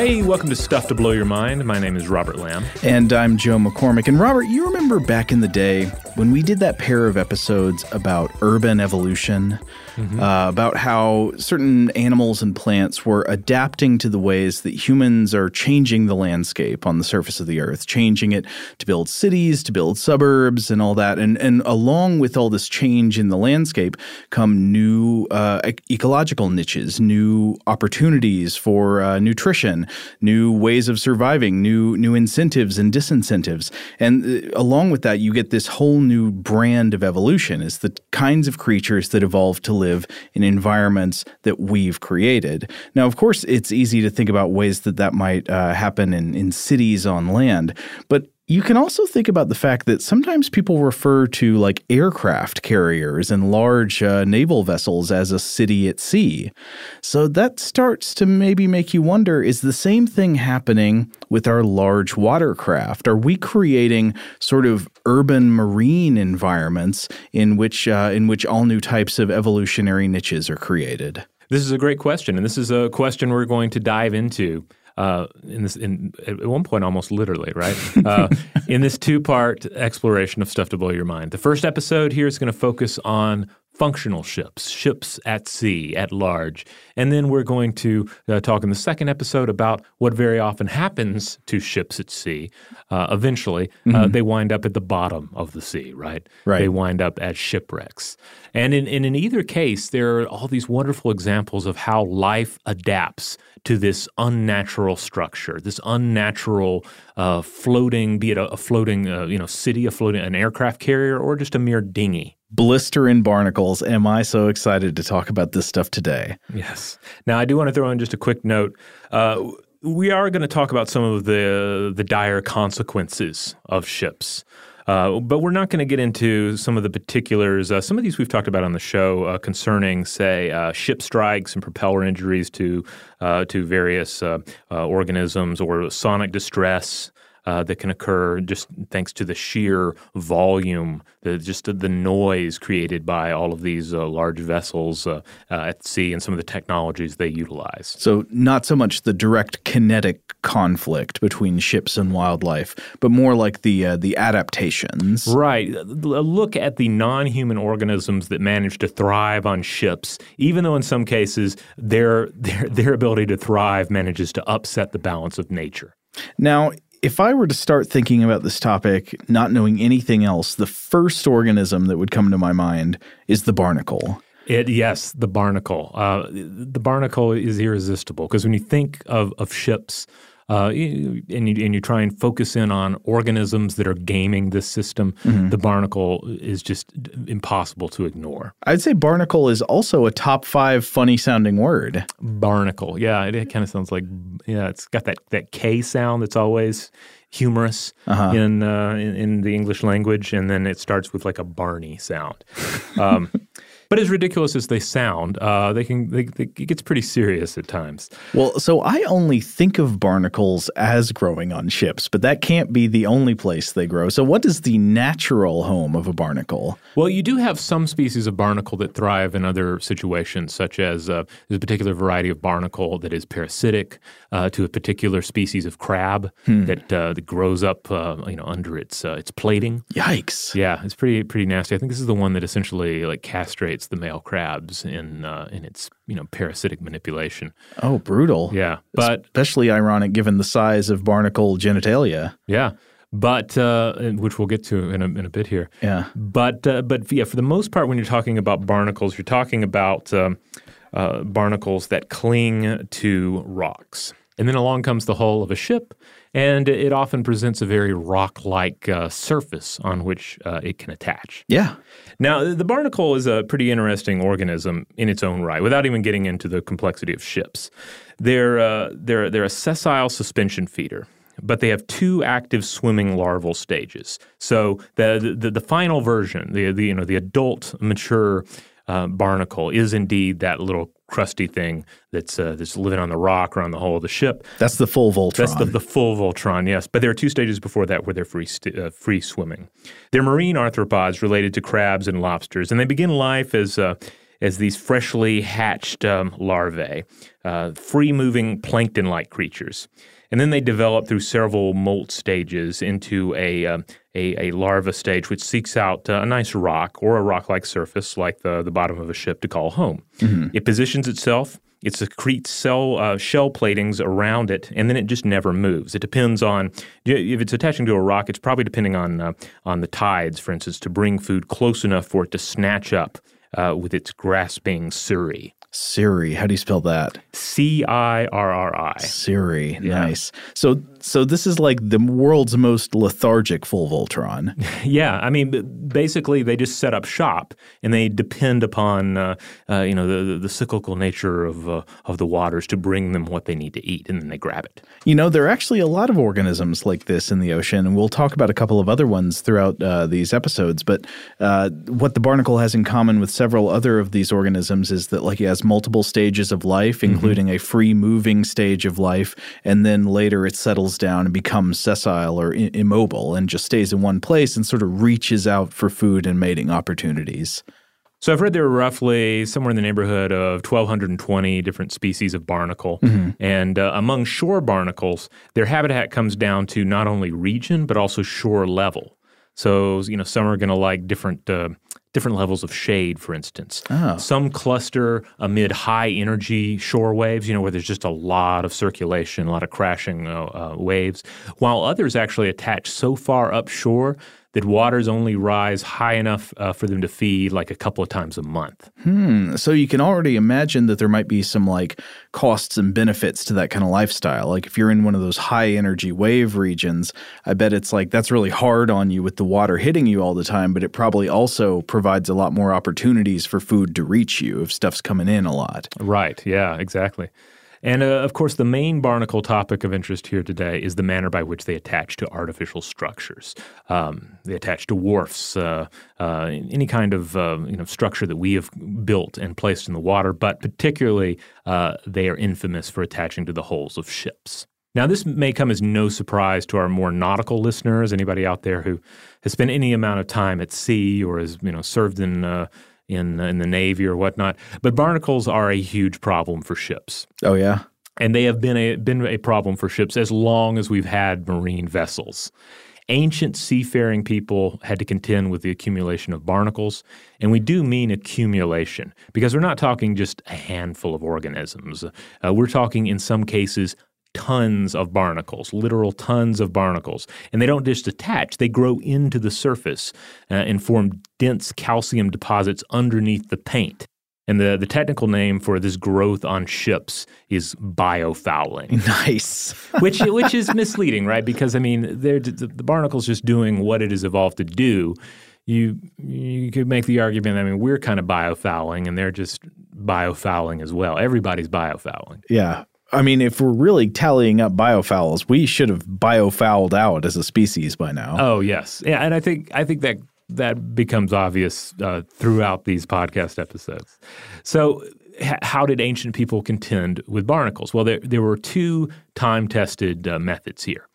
Hey, welcome to Stuff to Blow Your Mind. My name is Robert Lamb. And I'm Joe McCormick. And Robert, you remember back in the day when we did that pair of episodes about urban evolution? Mm-hmm. uh, about how certain animals and plants were adapting to the ways that humans are changing the landscape on the surface of the earth, changing it to build cities, to build suburbs, and all that. And and along with all this change in the landscape come new uh, ecological niches, new opportunities for uh, nutrition, new ways of surviving, new new incentives and disincentives. And uh, along with that, you get this whole new brand of evolution. Is the kinds of creatures that evolve to live in environments that we've created. Now, of course, it's easy to think about ways that that might uh, happen in, in cities on land, but you can also think about the fact that sometimes people refer to like aircraft carriers and large uh, naval vessels as a city at sea. So that starts to maybe make you wonder is the same thing happening with our large watercraft? Are we creating sort of urban marine environments in which uh, in which all new types of evolutionary niches are created? This is a great question, and this is a question we're going to dive into uh, in this in at one point almost literally right uh, in this two part exploration of stuff to blow your mind. The first episode here is going to focus on functional ships, ships at sea, at large. And then we're going to uh, talk in the second episode about what very often happens to ships at sea. Uh, eventually, uh, mm-hmm. uh, they wind up at the bottom of the sea, right? Right. They wind up as shipwrecks. And in, and in either case, there are all these wonderful examples of how life adapts to this unnatural structure, this unnatural uh, floating, be it a, a floating, uh, you know, city, a floating, an aircraft carrier, or just a mere dinghy. Blister in barnacles. Am I so excited to talk about this stuff today? Yes. Now, I do want to throw in just a quick note. Uh, we are going to talk about some of the the dire consequences of ships. Uh, but we're not going to get into some of the particulars. Uh, some of these we've talked about on the show uh, concerning, say, uh, ship strikes and propeller injuries to uh, to various uh, organisms or sonic distress. Uh, that can occur just thanks to the sheer volume, the, just the, the noise created by all of these uh, large vessels uh, uh, at sea and some of the technologies they utilize. So, not so much the direct kinetic conflict between ships and wildlife, but more like the uh, the adaptations. Right. A look at the non-human organisms that manage to thrive on ships, even though in some cases their their their ability to thrive manages to upset the balance of nature. Now, if I were to start thinking about this topic, not knowing anything else, the first organism that would come to my mind is the barnacle. It, yes, the barnacle. Uh, the barnacle is irresistible because when you think of, of ships, uh, and you and you try and focus in on organisms that are gaming this system, mm-hmm. the barnacle is just impossible to ignore. I'd say barnacle is also a top five funny sounding word. Barnacle, yeah, it, it kind of sounds like yeah, it's got that that K sound that's always humorous uh-huh. in, uh, in, in the English language, and then it starts with like a Barney sound. Um, but as ridiculous as they sound, uh, they can they, they, it gets pretty serious at times. Well, so I only think of barnacles as growing on ships, but that can't be the only place they grow. So, what is the natural home of a barnacle? Well, you do have some species of barnacle that thrive in other situations, such as uh, there's a particular variety of barnacle that is parasitic uh, to a particular species of crab hmm. that uh, that grows up, uh, you know, under its uh, its plating. Yikes! Yeah, it's pretty pretty nasty. I think this is the one that essentially like castrates the male crabs in uh, in its you know parasitic manipulation. Oh, brutal! Yeah, but especially ironic given the size of barnacle genitalia. Yeah, but uh, which we'll get to in a, in a bit here. Yeah, but uh, but yeah, for the most part, when you're talking about barnacles, you're talking about um, uh, barnacles that cling to rocks. And then along comes the hull of a ship, and it often presents a very rock like uh, surface on which uh, it can attach. Yeah. Now, the barnacle is a pretty interesting organism in its own right, without even getting into the complexity of ships. They're, uh, they're, they're a sessile suspension feeder but they have two active swimming larval stages. So the the, the final version, the, the you know the adult mature uh, barnacle is indeed that little crusty thing that's uh, that's living on the rock or on the hull of the ship. That's the full Voltron. That's the, the full Voltron, yes. But there are two stages before that where they're free st- uh, free swimming. They're marine arthropods related to crabs and lobsters, and they begin life as uh, as these freshly hatched um, larvae, uh, free moving plankton like creatures. And then they develop through several molt stages into a, uh, a, a, larva stage, which seeks out uh, a nice rock or a rock like surface, like the, the bottom of a ship, to call home. Mm-hmm. It positions itself. It secretes cell uh, shell platings around it, and then it just never moves. It depends on if it's attaching to a rock. It's probably depending on uh, on the tides, for instance, to bring food close enough for it to snatch up uh, with its grasping cirri. Cirri. How do you spell that? C I R R I. Siri. Yeah. Nice. So so this is like the world's most lethargic full Voltron. yeah, I mean, basically they just set up shop and they depend upon uh, uh, you know the, the cyclical nature of uh, of the waters to bring them what they need to eat, and then they grab it. You know, there are actually a lot of organisms like this in the ocean, and we'll talk about a couple of other ones throughout uh, these episodes. But uh, what the barnacle has in common with several other of these organisms is that like he has multiple stages of life, mm-hmm. including mm-hmm. a free moving stage of life, and then later it settles settles down and becomes sessile or I- immobile and just stays in one place and sort of reaches out for food and mating opportunities. So I've read there are roughly somewhere in the neighborhood of 1,220 different species of barnacle. Mm-hmm. And uh, among shore barnacles, their habitat comes down to not only region, but also shore level. So, you know, some are going to like different uh, different levels of shade, for instance. Oh. Some cluster amid high energy shore waves, you know, where there's just a lot of circulation, a lot of crashing uh, uh, waves, while others actually attach so far upshore that waters only rise high enough uh, for them to feed like a couple of times a month. Hmm. So you can already imagine that there might be some like costs and benefits to that kind of lifestyle. Like if you're in one of those high energy wave regions, I bet it's like that's really hard on you with the water hitting you all the time, but it probably also provides a lot more opportunities for food to reach you if stuff's coming in a lot. Right. Yeah, exactly. And uh, of course, the main barnacle topic of interest here today is the manner by which they attach to artificial structures. Um, they attach to wharfs, uh, uh, any kind of uh, you know structure that we have built and placed in the water. But particularly, uh, they are infamous for attaching to the hulls of ships. Now, this may come as no surprise to our more nautical listeners. Anybody out there who has spent any amount of time at sea or has you know served in uh, in in the navy or whatnot, but barnacles are a huge problem for ships, Oh yeah. and they have been a been a problem for ships as long as we've had marine vessels. Ancient seafaring people had to contend with the accumulation of barnacles, and we do mean accumulation because we're not talking just a handful of organisms. Uh, we're talking, in some cases, tons of barnacles, literal tons of barnacles. And they don't just attach, they grow into the surface uh, and form dense calcium deposits underneath the paint. And the, the technical name for this growth on ships is biofouling Nice. which which is misleading, right? Because I mean, they're, the, the barnacle's just doing what it has evolved to do. You you could make the argument. I mean, we're kind of biofouling, and they're just biofouling as well. Everybody's biofouling. yeah. I mean, if we're really tallying up biofouls, we should have biofouled out as a species by now. Oh yes, yeah, and I think I think that that becomes obvious uh, throughout these podcast episodes. So, h- how did ancient people contend with barnacles? Well, there there were two time tested uh, methods here.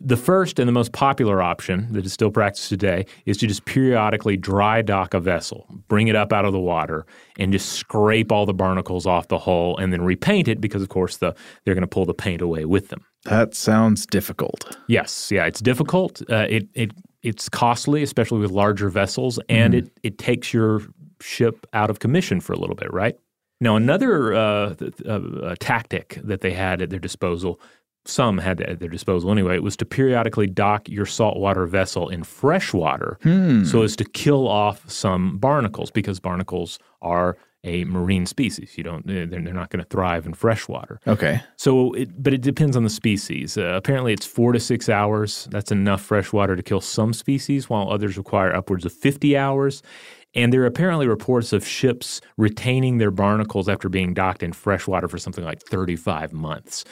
The first and the most popular option that is still practiced today is to just periodically dry dock a vessel, bring it up out of the water, and just scrape all the barnacles off the hull and then repaint it because, of course, the, they're going to pull the paint away with them. That sounds difficult. Yes, yeah, it's difficult. Uh, it it it's costly, especially with larger vessels, and it it takes your ship out of commission for a little bit, right? Now, another uh, th- uh, tactic that they had at their disposal, some had at their disposal anyway, it was to periodically dock your saltwater vessel in fresh water so as to kill off some barnacles because barnacles are a marine species. You don't, they're, they're not going to thrive in fresh water. Okay. So, it, but it depends on the species. Uh, apparently, it's four to six hours. That's enough fresh water to kill some species, while others require upwards of 50 hours. And there are apparently reports of ships retaining their barnacles after being docked in fresh water for something like 35 months.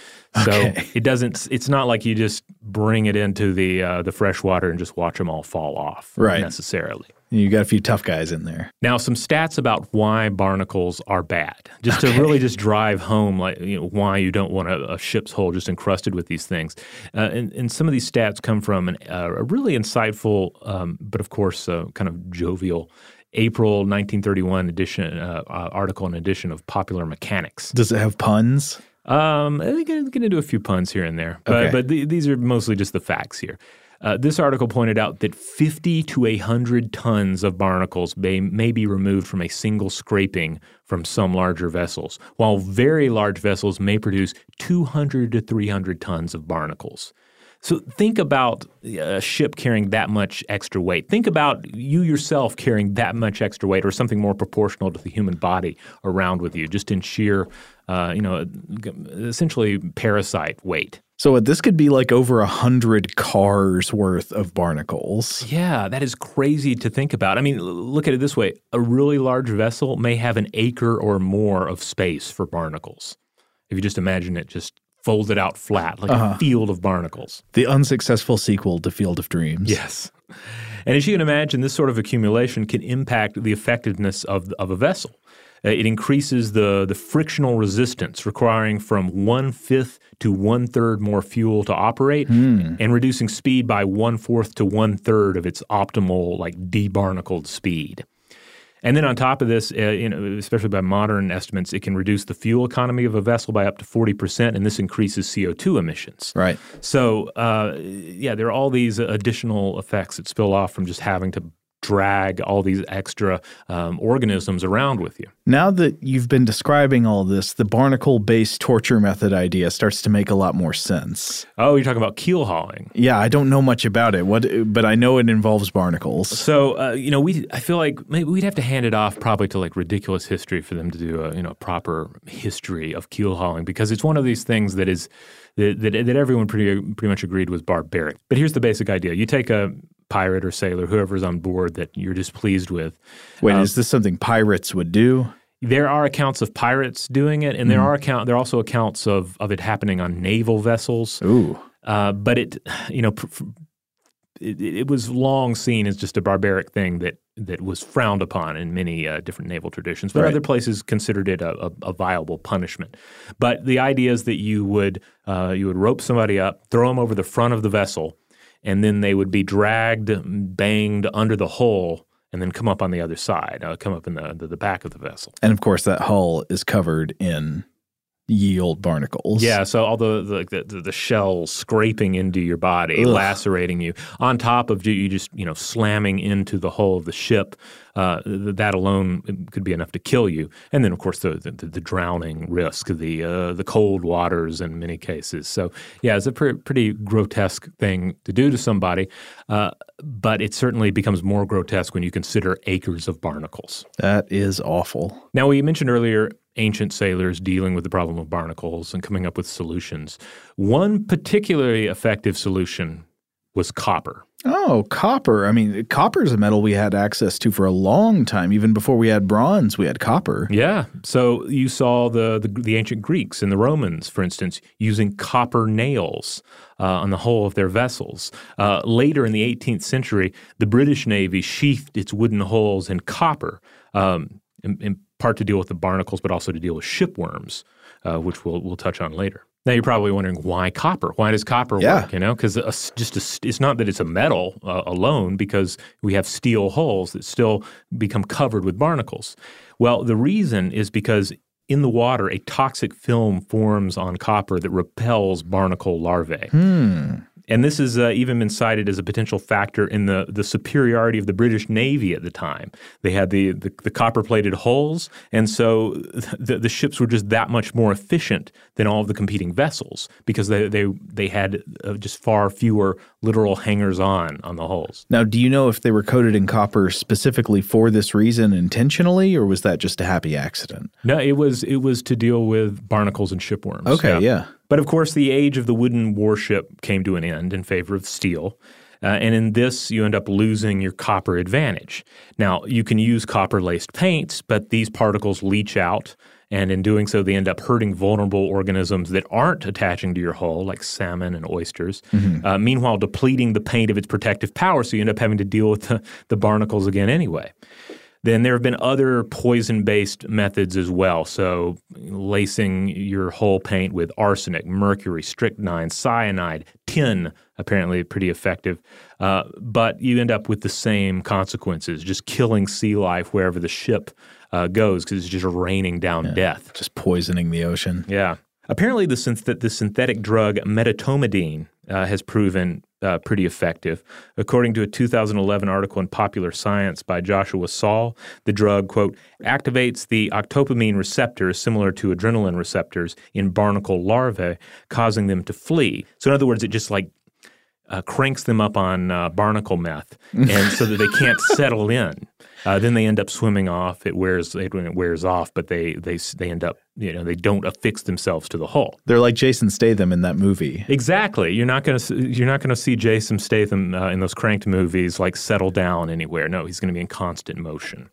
So Okay. it doesn't. It's not like you just bring it into the uh, the fresh water and just watch them all fall off. Right. Necessarily. You got a few tough guys in there. Now, some stats about why barnacles are bad, just to really just drive home like you know, why you don't want a, a ship's hull just encrusted with these things. Uh, and, and some of these stats come from an, uh, a really insightful, um, but of course, uh, kind of jovial. April 1931 edition uh, uh, article and edition of Popular Mechanics. Does it have puns? Um, I'm going to do a few puns here and there, but, Okay. but th- these are mostly just the facts here. Uh, this article pointed out that 50 to 100 tons of barnacles may, may be removed from a single scraping from some larger vessels, while very large vessels may produce 200 to 300 tons of barnacles. So think about a ship carrying that much extra weight. Think about you yourself carrying that much extra weight, or something more proportional to the human body around with you, just in sheer, uh, you know, essentially parasite weight. So this could be like over a hundred cars worth of barnacles. Yeah, that is crazy to think about. I mean, look at it this way: a really large vessel may have an acre or more of space for barnacles. If you just imagine it just folded out flat, like a field of barnacles. The unsuccessful sequel to Field of Dreams. Yes. And as you can imagine, this sort of accumulation can impact the effectiveness of, of a vessel. Uh, it increases the, the frictional resistance, requiring from one fifth to one third more fuel to operate, and reducing speed by one fourth to one third of its optimal, like debarnacled speed. And then on top of this, uh, you know, especially by modern estimates, it can reduce the fuel economy of a vessel by up to 40%, and this increases CO2 emissions. Right. So, uh, yeah, there are all these additional effects that spill off from just having to drag all these extra um, organisms around with you. Now that you've been describing all this, the barnacle based torture method idea starts to make a lot more sense. Oh, you're talking about keel hauling. Yeah, I don't know much about it. What but I know it involves barnacles. So, uh, you know, we I feel like maybe we'd have to hand it off probably to like ridiculous history for them to do a you know proper history of keel hauling because it's one of these things that is that that, that everyone pretty pretty much agreed was barbaric. But here's the basic idea: you take a pirate or sailor, whoever's on board that you're displeased with. Wait, is this something pirates would do? There are accounts of pirates doing it, and there are account there are also accounts of of it happening on naval vessels. Ooh. Uh, but it, you know, pr- it, it was long seen as just a barbaric thing that that was frowned upon in many uh, different naval traditions, but Right. other places considered it a, a, a viable punishment. But the idea is that you would uh, you would rope somebody up, throw them over the front of the vessel, and then they would be dragged, banged under the hull, and then come up on the other side, uh, come up in the, the the back of the vessel. And of course, that hull is covered in ye old barnacles. Yeah, so all the the, the the shells scraping into your body, Ugh. lacerating you, on top of you just you know slamming into the hull of the ship. Uh, that alone could be enough to kill you, and then of course the the, the drowning risk, the uh, the cold waters in many cases. So yeah, it's a pre- pretty grotesque thing to do to somebody, uh, but it certainly becomes more grotesque when you consider acres of barnacles. That is awful. Now, we mentioned earlier ancient sailors dealing with the problem of barnacles and coming up with solutions. One particularly effective solution was copper. Oh, copper. I mean, copper is a metal we had access to for a long time. Even before we had bronze, we had copper. Yeah. So you saw the, the, the ancient Greeks and the Romans, for instance, using copper nails uh, on the hull of their vessels. Uh, later in the 18th century, the British Navy sheathed its wooden hulls in copper, um, in, in part to deal with the barnacles, but also to deal with shipworms, uh, which we'll, we'll touch on later. Now you're probably wondering why copper? Why does copper Yeah. work? You know, because just a, it's not that it's a metal uh, alone, because we have steel hulls that still become covered with barnacles. Well, the reason is because in the water, a toxic film forms on copper that repels barnacle larvae. And this has uh, even been cited as a potential factor in the, the superiority of the British Navy at the time. They had the, the, the copper plated hulls, and so the, the ships were just that much more efficient than all of the competing vessels because they, they, they had uh, just far fewer literal hangers on on the hulls. Now, do you know if they were coated in copper specifically for this reason intentionally, or was that just a happy accident? No, it was it was to deal with barnacles and shipworms. Okay, yeah. But of course, the age of the wooden warship came to an end in favor of steel. Uh, and in this, you end up losing your copper advantage. Now, you can use copper laced paints, but these particles leach out. And in doing so, they end up hurting vulnerable organisms that aren't attaching to your hull, like salmon and oysters. Uh, meanwhile, depleting the paint of its protective power, so you end up having to deal with the, the barnacles again anyway. Then there have been other poison based methods as well. So, lacing your whole paint with arsenic, mercury, strychnine, cyanide, tin, apparently pretty effective. Uh, but you end up with the same consequences, just killing sea life wherever the ship uh, goes because it's just raining down death. Just poisoning the ocean. Yeah. Apparently, the, synth- the synthetic drug medetomidine uh, has proven uh, pretty effective. According to a 2011 article in Popular Science by Joshua Saul, the drug, quote, activates the octopamine receptors similar to adrenaline receptors in barnacle larvae, causing them to flee. So, in other words, it just like uh, cranks them up on uh, barnacle meth, and so that they can't settle in. Uh, then they end up swimming off. It wears it when it wears off, but they they they end up you know they don't affix themselves to the hull. They're like Jason Statham in that movie. Exactly. You're not going to you're not going to see Jason Statham uh, in those cranked movies like settle down anywhere. No, he's going to be in constant motion.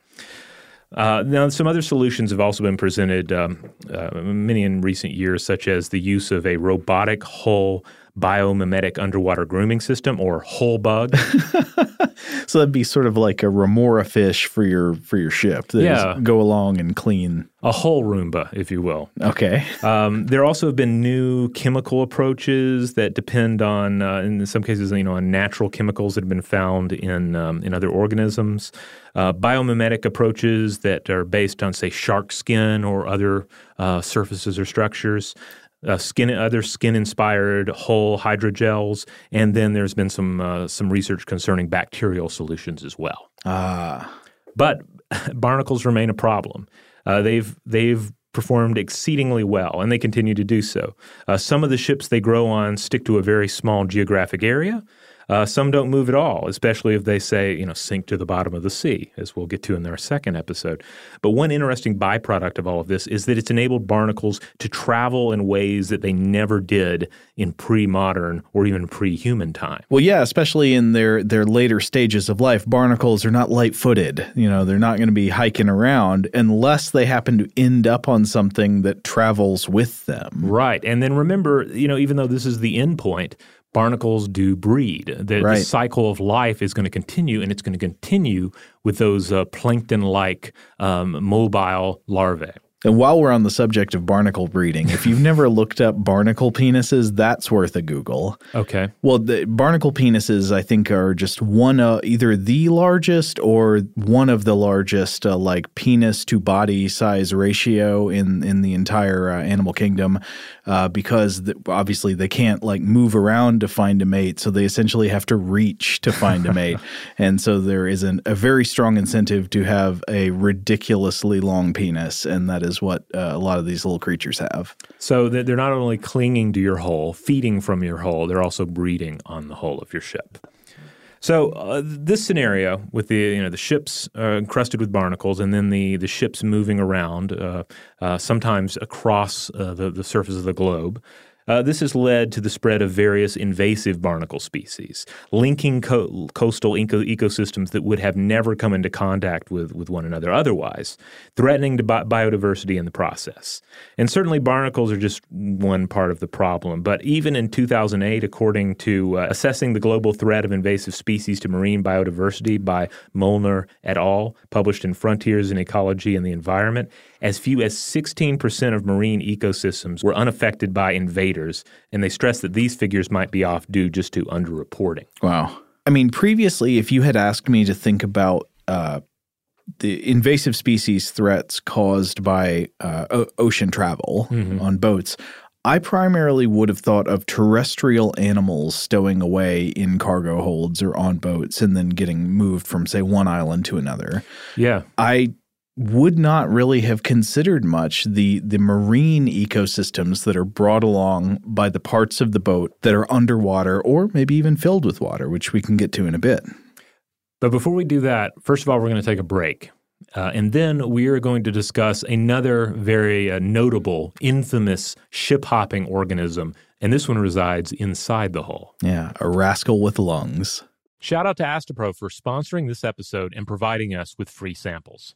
Uh, now, some other solutions have also been presented, um, uh, many in recent years, such as the use of a robotic hull biomimetic underwater grooming system, or hull bug. So that'd be sort of like a remora fish for your for your ship. That Yeah. go along and clean. a hull Roomba, if you will. Okay. Um, there also have been new chemical approaches that depend on, uh, in some cases, you know, on natural chemicals that have been found in um, in other organisms. Uh, biomimetic approaches that are based on, say, shark skin or other uh, surfaces or structures. Uh, skin, other skin-inspired whole hydrogels, and then there's been some uh, some research concerning bacterial solutions as well. Ah. But barnacles remain a problem. Uh, they've they've performed exceedingly well, and they continue to do so. Uh, some of the ships they grow on stick to a very small geographic area. Uh, some don't move at all, especially if they say, you know, sink to the bottom of the sea, as we'll get to in our second episode. But one interesting byproduct of all of this is that it's enabled barnacles to travel in ways that they never did in pre-modern or even pre-human time. Well, yeah, especially in their their later stages of life, barnacles are not light-footed. You know, they're not going to be hiking around unless they happen to end up on something that travels with them. Right. And then remember, you know, even though this is the end point, barnacles do breed. The, Right. the cycle of life is going to continue, and it's going to continue with those uh, plankton-like um, mobile larvae. And while we're on the subject of barnacle breeding, if you've never looked up barnacle penises, that's worth a Google. Okay. Well, the barnacle penises, I think, are just one, uh, either the largest or one of the largest, uh, like penis to body size ratio in in the entire uh, animal kingdom, uh, because obviously they can't like move around to find a mate, so they essentially have to reach to find a mate, and so there is an, a very strong incentive to have a ridiculously long penis, and that is what uh, a lot of these little creatures have. So they're not only clinging to your hull, feeding from your hull, they're also breeding on the hull of your ship. So uh, this scenario with the you know the ships uh, encrusted with barnacles, and then the the ships moving around, uh, uh, sometimes across uh, the the surface of the globe. Uh, this has led to the spread of various invasive barnacle species, linking co- coastal eco- ecosystems that would have never come into contact with, with one another otherwise, threatening to bi- biodiversity in the process. And certainly, barnacles are just one part of the problem. But even in 2008, according to uh, Assessing the Global Threat of Invasive Species to Marine Biodiversity by Molnar et al., published in Frontiers in Ecology and the Environment, as few as 16% of marine ecosystems were unaffected by invaders, and they stress that these figures might be off due just to underreporting. Wow. I mean, previously, if you had asked me to think about uh, the invasive species threats caused by uh, o- ocean travel on boats, I primarily would have thought of terrestrial animals stowing away in cargo holds or on boats and then getting moved from, say, one island to another. Yeah. I would not really have considered much the the marine ecosystems that are brought along by the parts of the boat that are underwater or maybe even filled with water, which we can get to in a bit. But before we do that, first of all, we're going to take a break. Uh, and then we are going to discuss another very uh, notable, infamous ship hopping organism. And this one resides inside the hull. Yeah, a rascal with lungs. Shout out to Astepro for sponsoring this episode and providing us with free samples.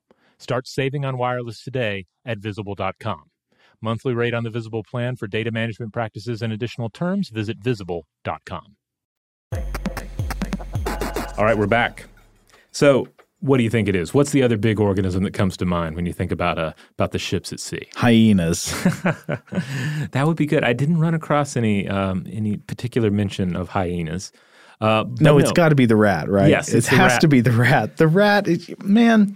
Start saving on wireless today at visible.com. Monthly rate on the Visible plan for data management practices and additional terms, visit visible.com. All right, we're back. So, what do you think it is? What's the other big organism that comes to mind when you think about uh, about the ships at sea? Hyenas. that would be good. I didn't run across any um, any particular mention of hyenas. Uh, no, it's got to be the rat, right? Yes, it has rat. to be the rat. The rat, is, man.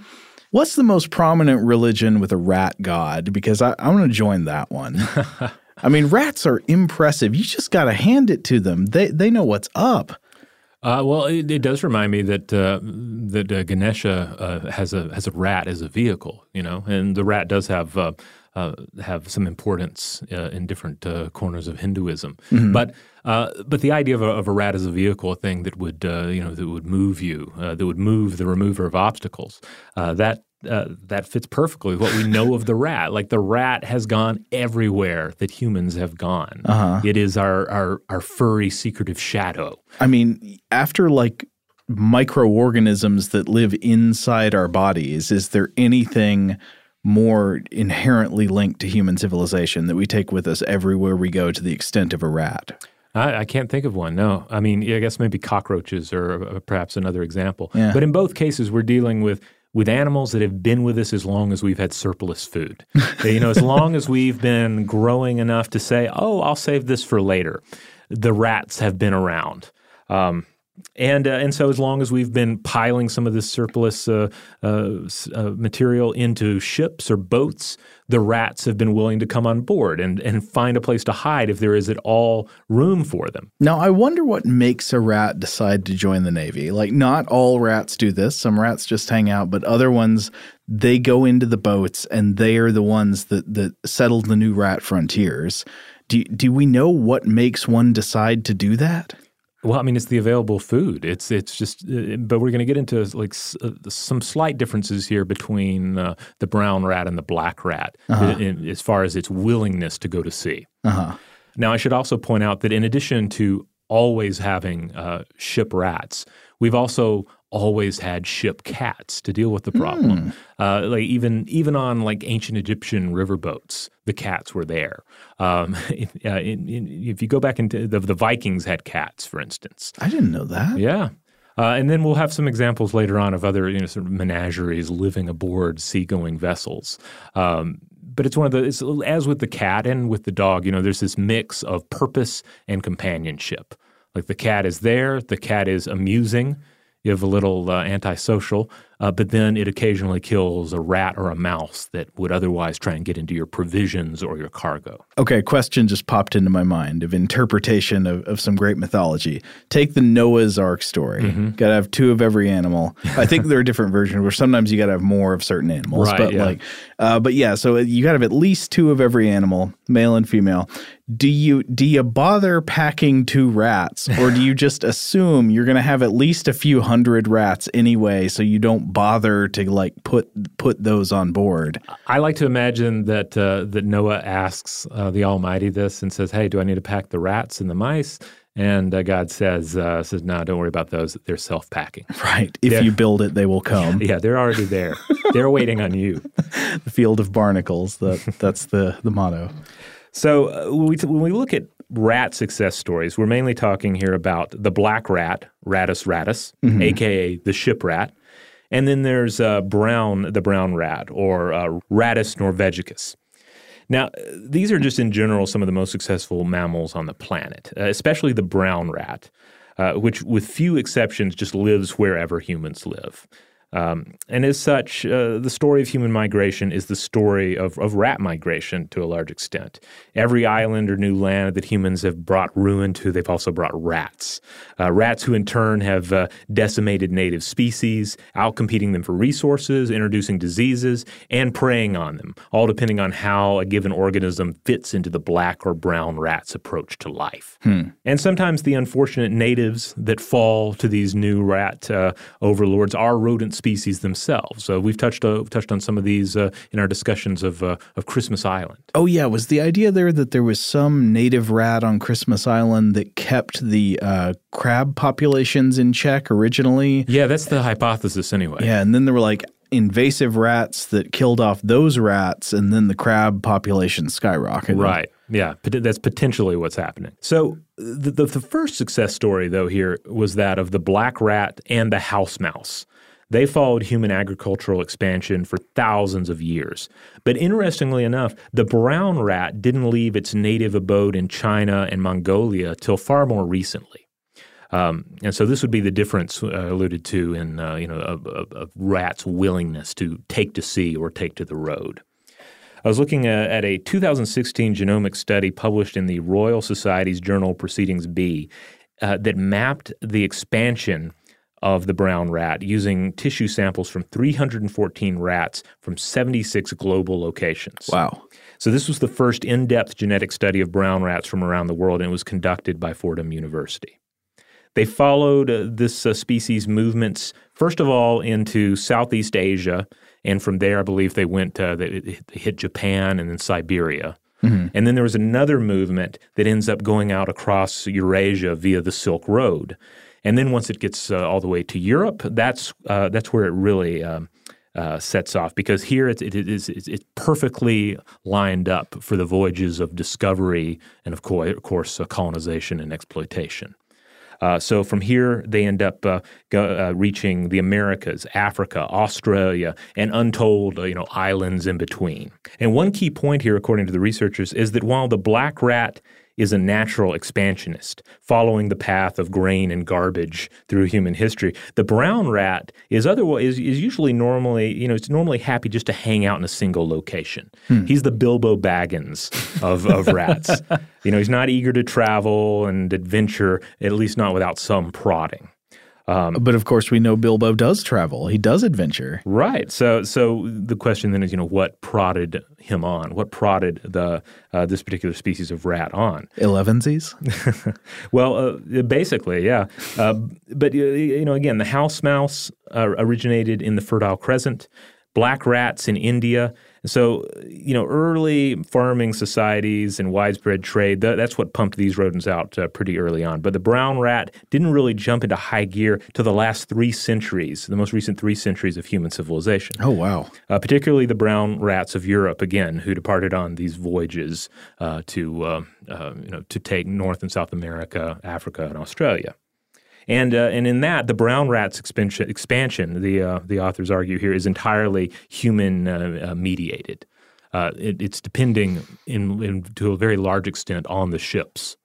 What's the most prominent religion with a rat god? Because I, I want to join that one. I mean, rats are impressive. You just got to hand it to them. They they know what's up. Uh, well, it, it, does remind me that uh, that uh, Ganesha uh, has a has a rat as a vehicle, you know, and the rat does have uh, uh, have some importance in different corners of Hinduism. Mm-hmm. But but the idea of a, of a, rat as a vehicle, a thing that would you know that would move you, that would move the remover of obstacles, that uh, that fits perfectly with what we know of the rat. Like the rat has gone everywhere that humans have gone. Uh-huh. It is our, our our furry secretive shadow. I mean, after like microorganisms that live inside our bodies, is there anything more inherently linked to human civilization that we take with us everywhere we go to the extent of a rat? I, I, can't think of one. No, I mean, I guess maybe cockroaches or uh, perhaps another example. Yeah. But in both cases, we're dealing with with animals that have been with us as long as we've had surplus food. you know, as long as we've been growing enough to say, "Oh, I'll save this for later." The rats have been around. Um, and uh, and so as long as we've been piling some of this surplus uh, uh, uh, material into ships or boats, the rats have been willing to come on board and and find a place to hide if there is at all room for them. Now I wonder what makes a rat decide to join the navy. Like not all rats do this. Some rats just hang out, but other ones they go into the boats and they are the ones that that settle the new rat frontiers. Do do we know what makes one decide to do that? Well, I mean, it's the available food. It's it's just, uh, but we're going to get into like uh, some slight differences here between uh, the brown rat and the black rat, uh-huh. in, as far as its willingness to go to sea. Uh-huh. Now, I should also point out that in addition to always having uh, ship rats, we've also always had ship cats to deal with the problem. Mm. Uh, like even even on like ancient Egyptian riverboats, the cats were there. Um, if, uh, in, in, if, you go back into the, the Vikings had cats, for instance. I didn't know that. Yeah. Uh, and then we'll have some examples later on of other you know, sort of menageries living aboard seagoing vessels. Um, but it's one of the as with the cat and with the dog. You know, there's this mix of purpose and companionship. Like the cat is there, the cat is amusing, you have a little uh, antisocial, uh, but then it occasionally kills a rat or a mouse that would otherwise try and get into your provisions or your cargo. Okay, a question just popped into my mind of interpretation of, of some great mythology. Take the Noah's Ark story. Mm-hmm. Got to have two of every animal. I think there are different versions where sometimes you got to have more of certain animals. Right, but yeah. like, uh, but yeah, so you got to have at least two of every animal, male and female. Do you do you bother packing two rats, or do you just assume you're going to have at least a few hundred rats anyway, so you don't bother to like put put those on board? I like to imagine that uh, that Noah asks uh, the Almighty this and says, "Hey, do I need to pack the rats and the mice?" And uh, God says, uh, "says No, don't worry about those. They're self-packing. Right. If Yeah. you build it, they will come. Yeah, they're already there. they're waiting on you." the field of barnacles. That that's the the motto. So uh, when, we when we look at rat success stories, we're mainly talking here about the black rat, Rattus rattus, aka the ship rat, and then there's uh, brown, the brown rat, or uh, Rattus norvegicus. Now, these are just in general some of the most successful mammals on the planet, uh, especially the brown rat, uh, which, with few exceptions, just lives wherever humans live. Um, and as such, uh, the story of human migration is the story of, of rat migration to a large extent. Every island or new land that humans have brought ruin to, they've also brought rats. Uh, rats who, in turn, have uh, decimated native species, outcompeting them for resources, introducing diseases, and preying on them, all depending on how a given organism fits into the black or brown rat's approach to life. And sometimes the unfortunate natives that fall to these new rat uh, overlords are rodent species themselves. So we've touched uh, touched on some of these uh, in our discussions of uh, of Christmas Island. Oh yeah, was the idea there that there was some native rat on Christmas Island that kept the uh, crab populations in check originally? Yeah, that's the hypothesis anyway. Yeah, and then there were like invasive rats that killed off those rats, and then the crab population skyrocketed. Right. Yeah, that's potentially what's happening. So the, the the first success story though here was that of the black rat and the house mouse. They followed human agricultural expansion for thousands of years. But interestingly enough, the brown rat didn't leave its native abode in China and Mongolia till far more recently. Um, and so this would be the difference uh, alluded to in uh, you know of, of, of rats' willingness to take to sea or take to the road. I was looking at, at a 2016 genomic study published in the Royal Society's journal Proceedings B uh, that mapped the expansion of the brown rat using tissue samples from 314 rats from 76 global locations. Wow. So this was the first in-depth genetic study of brown rats from around the world, and it was conducted by Fordham University. They followed uh, this uh, species movements first of all into Southeast Asia, and from there, I believe they went uh, they, they hit Japan and then Siberia. And then there was another movement that ends up going out across Eurasia via the Silk Road. And then once it gets uh, all the way to Europe, that's uh, that's where it really um, uh, sets off because here it, it is it's perfectly lined up for the voyages of discovery and of course, of course uh, colonization and exploitation. Uh, so from here, they end up uh, go, reaching the Americas, Africa, Australia, and untold you know islands in between. And one key point here, according to the researchers, is that while the black rat is a natural expansionist, following the path of grain and garbage through human history. The brown rat is otherwise is, is usually normally, you know, it's normally happy just to hang out in a single location. Hmm. He's the Bilbo Baggins of, of rats. you know, he's not eager to travel and adventure, at least not without some prodding. But of course, we know Bilbo does travel. He does adventure. Right. So, so the question then is, you know, what prodded him on? What prodded the uh, this particular species of rat on? Elevensies. Well, uh, basically, yeah. Uh, but you know, again, the house mouse uh, originated in the Fertile Crescent. Black rats in India. So, you know, early farming societies and widespread trade, tha- that's what pumped these rodents out uh, pretty early on. But the brown rat didn't really jump into high gear to the last three centuries, the most recent three centuries of human civilization Oh wow. uh, particularly the brown rats of Europe, again, who departed on these voyages uh, to uh, uh, you know to take North and South America, Africa, and Australia. And uh, and in that, the brown rat's expansion, expansion the uh, the authors argue here, is entirely human uh, uh, mediated. Uh, it, it's depending in, in to a very large extent on the ships.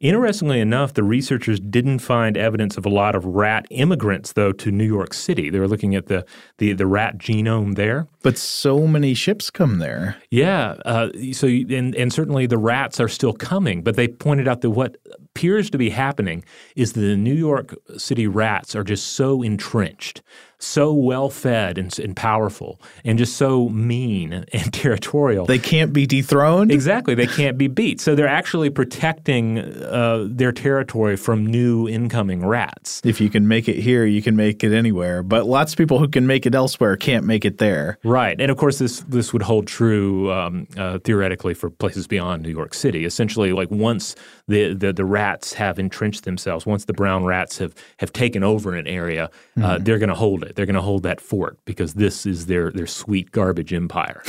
Interestingly enough, the researchers didn't find evidence of a lot of rat immigrants, though, to New York City. They were looking at the, the, the rat genome there. But so many ships come there. Yeah. Uh, so, and, and certainly the rats are still coming, but they pointed out that what appears to be happening is that the New York City rats are just so entrenched so well fed and, and, powerful and just so mean and territorial. They can't be dethroned? Exactly. They can't be beat. So they're actually protecting uh, their territory from new incoming rats. If you can make it here, you can make it anywhere. But lots of people who can make it elsewhere can't make it there. Right. And of course, this, this would hold true um, uh, theoretically for places beyond New York City. Essentially, like once the, the, the, rats have entrenched themselves, once the brown rats have, have taken over an area, uh, mm-hmm. they're going to hold it. They're going to hold that fort because this is their their sweet garbage empire.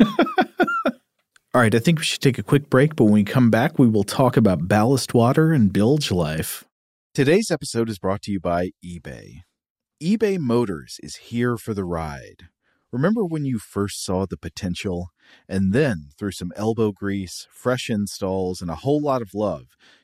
All right, I think we should take a quick break, but when we come back, we will talk about ballast water and bilge life. Today's episode is brought to you by eBay. eBay Motors is here for the ride. Remember when you first saw the potential? And then, through some elbow grease, fresh installs, and a whole lot of love,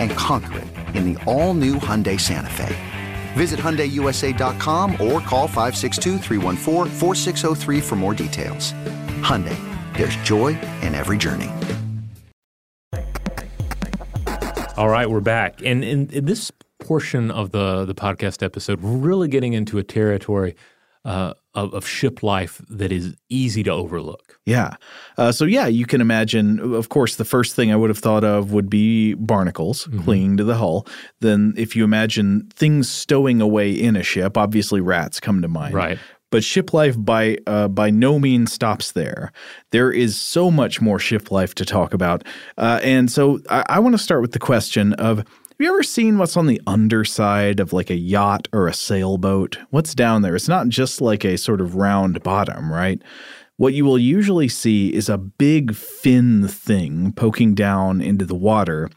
And conquer it in the all-new Hyundai Santa Fe. Visit HyundaiUSA.com or call 562 for more details. Hyundai, there's joy in every journey. All right, we're back. And in, in this portion of the, the podcast episode, we're really getting into a territory uh, of, of, ship life that is easy to overlook. Yeah. Uh, so, yeah, you can imagine, of course, the first thing I would have thought of would be barnacles mm-hmm. clinging to the hull. Then, if you imagine things stowing away in a ship, obviously rats come to mind. Right. But ship life by uh, by no means stops there. There is so much more ship life to talk about, uh, and so I, I want to start with the question of: Have you ever seen what's on the underside of like a yacht or a sailboat? What's down there? It's not just like a sort of round bottom, right? What you will usually see is a big fin thing poking down into the water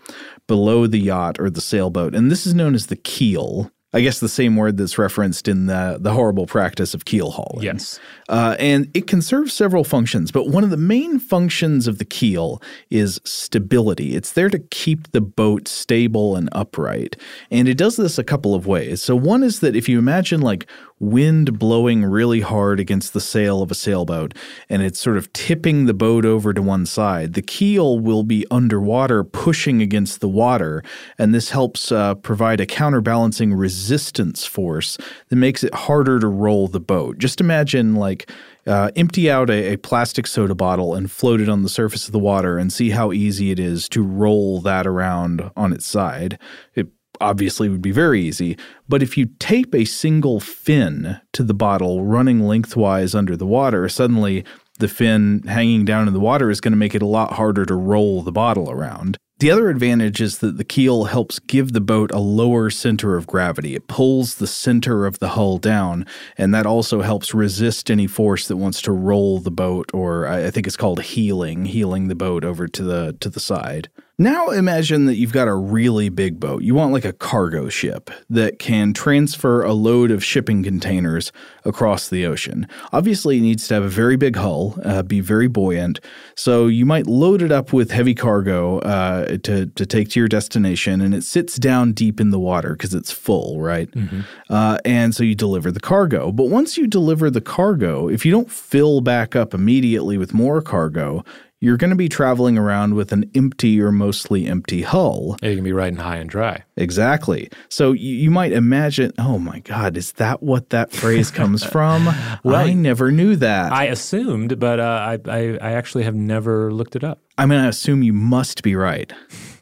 below the yacht or the sailboat, and this is known as the keel. I guess the same word that's referenced in the the horrible practice of keel hauling. Yes, uh, and it can serve several functions, but one of the main functions of the keel is stability. It's there to keep the boat stable and upright, and it does this a couple of ways. So one is that if you imagine like wind blowing really hard against the sail of a sailboat and it's sort of tipping the boat over to one side, the keel will be underwater pushing against the water, and this helps uh, provide a counterbalancing resistance force that makes it harder to roll the boat. Just imagine like uh, empty out a, a, plastic soda bottle and float it on the surface of the water and see how easy it is to roll that around on its side. It obviously would be very easy. But if you tape a single fin to the bottle running lengthwise under the water, suddenly the fin hanging down in the water is going to make it a lot harder to roll the bottle around. The other advantage is that the keel helps give the boat a lower center of gravity. It pulls the center of the hull down, and that also helps resist any force that wants to roll the boat, or I think it's called heeling, heeling the boat over to the to the side. Now imagine that you've got a really big boat. You want like a cargo ship that can transfer a load of shipping containers across the ocean. Obviously, it needs to have a very big hull, uh, be very buoyant. So you might load it up with heavy cargo uh, to, to take to your destination, and it sits down deep in the water because it's full, right? Mm-hmm. Uh, and so you deliver the cargo. But once you deliver the cargo, if you don't fill back up immediately with more cargo, you're going to be traveling around with an empty or mostly empty hull. you can be riding high and dry. Exactly. So you, you, might imagine, oh my God, is that what that phrase comes from? well, I never knew that. I assumed, but uh, I, I, I actually have never looked it up. I mean, I assume you must be right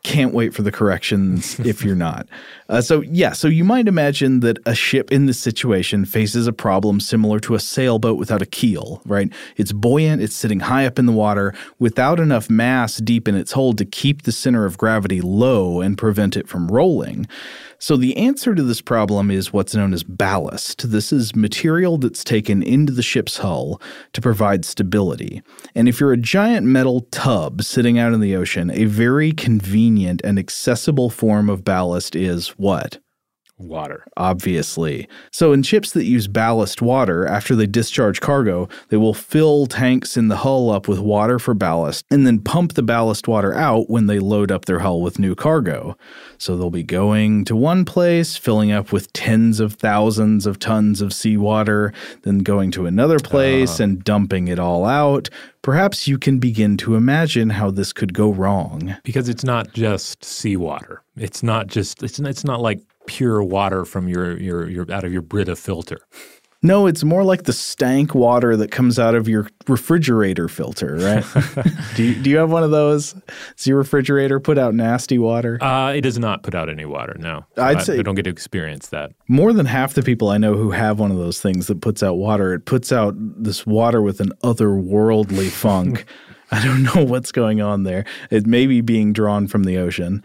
can't wait for the corrections if you're not. Uh, so, yeah, so you might imagine that a ship in this situation faces a problem similar to a sailboat without a keel, right? It's buoyant, it's sitting high up in the water without enough mass deep in its hold to keep the center of gravity low and prevent it from rolling. So, the answer to this problem is what's known as ballast. This is material that's taken into the ship's hull to provide stability. And if you're a giant metal tub sitting out in the ocean, a very convenient and accessible form of ballast is what? Water. Obviously. So, in ships that use ballast water, after they discharge cargo, they will fill tanks in the hull up with water for ballast and then pump the ballast water out when they load up their hull with new cargo. So, they'll be going to one place, filling up with tens of thousands of tons of seawater, then going to another place uh. and dumping it all out. Perhaps you can begin to imagine how this could go wrong. Because it's not just seawater. It's not just it's it's not like pure water from your your your out of your Brita filter. No, it's more like the stank water that comes out of your refrigerator filter, right? do, you, do you have one of those? Does your refrigerator put out nasty water? Uh, it does not put out any water, no. I'd I, say I don't get to experience that. More than half the people I know who have one of those things that puts out water, it puts out this water with an otherworldly funk. I don't know what's going on there. It may be being drawn from the ocean.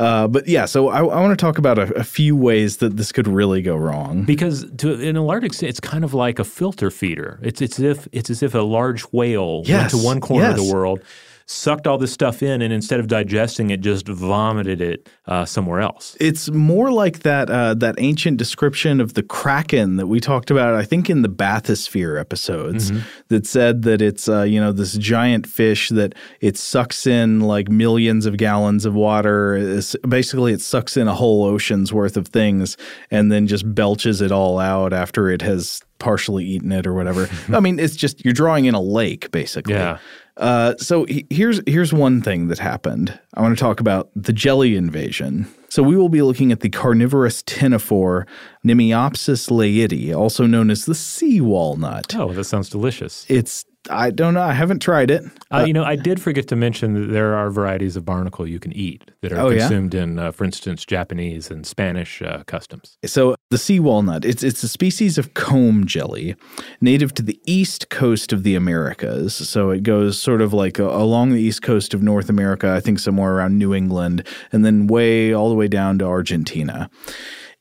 Uh, but yeah, so I, I want to talk about a, a, few ways that this could really go wrong. Because to, in a large extent, it's kind of like a filter feeder. It's it's as if it's as if a large whale yes, went to one corner yes. of the world sucked all this stuff in, and instead of digesting it, just vomited it uh, somewhere else. It's more like that uh, that ancient description of the kraken that we talked about, I think, in the bathysphere episodes, Mm-hmm. that said that it's uh, you know this giant fish that it sucks in like millions of gallons of water. It's, basically, it sucks in a whole ocean's worth of things and then just belches it all out after it has partially eaten it or whatever. I mean, it's just you're drawing in a lake basically. Yeah. Uh, so he- here's here's one thing that happened. I want to talk about the jelly invasion. So we will be looking at the carnivorous ctenophore Mnemiopsis leidyi, also known as the sea walnut. Oh, that sounds delicious. It's I don't know. I haven't tried it. Uh, you know, I did forget to mention that there are varieties of barnacle you can eat that are Oh, yeah? consumed in, uh, for instance, Japanese and Spanish uh, customs. So the sea walnut, it's it's a species of comb jelly, native to the east coast of the Americas. So it goes sort of like uh, along the east coast of North America, I think somewhere around New England, and then way all the way down to Argentina.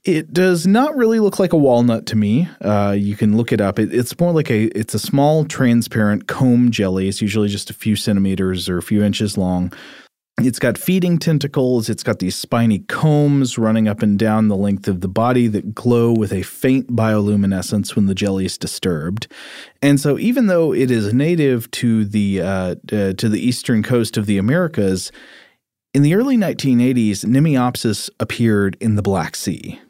It does not really look like a walnut to me. Uh, you can look it up. It, it's more like a it's a small transparent comb jelly. It's usually just a few centimeters or a few inches long. It's got feeding tentacles. It's got these spiny combs running up and down the length of the body that glow with a faint bioluminescence when the jelly is disturbed. And so, even though it is native to the uh, uh, to the eastern coast of the Americas, in the early 1980s, Mnemiopsis appeared in the Black Sea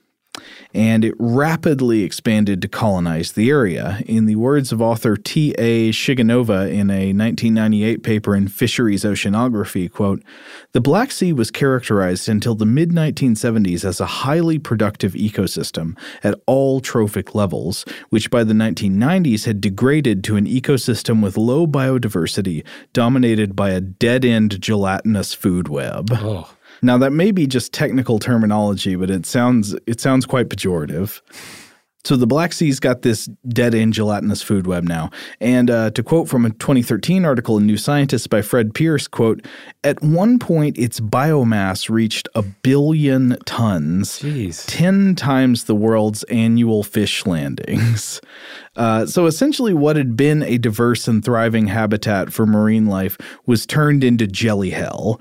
and it rapidly expanded to colonize the area. In the words of author T.A. Shiganova in a 1998 paper in Fisheries Oceanography, quote, "The Black Sea was characterized until the mid-1970s as a highly productive ecosystem at all trophic levels, which by the 1990s had degraded to an ecosystem with low biodiversity dominated by a dead-end gelatinous food web." Oh. Now that may be just technical terminology, but it sounds it sounds quite pejorative. So the Black Sea's got this dead-end gelatinous food web now, and uh, to quote from a 2013 article in New Scientist by Fred Pearce, "quote At one point, its biomass reached a billion tons, Jeez. ten times the world's annual fish landings." Uh, so essentially, what had been a diverse and thriving habitat for marine life was turned into jelly hell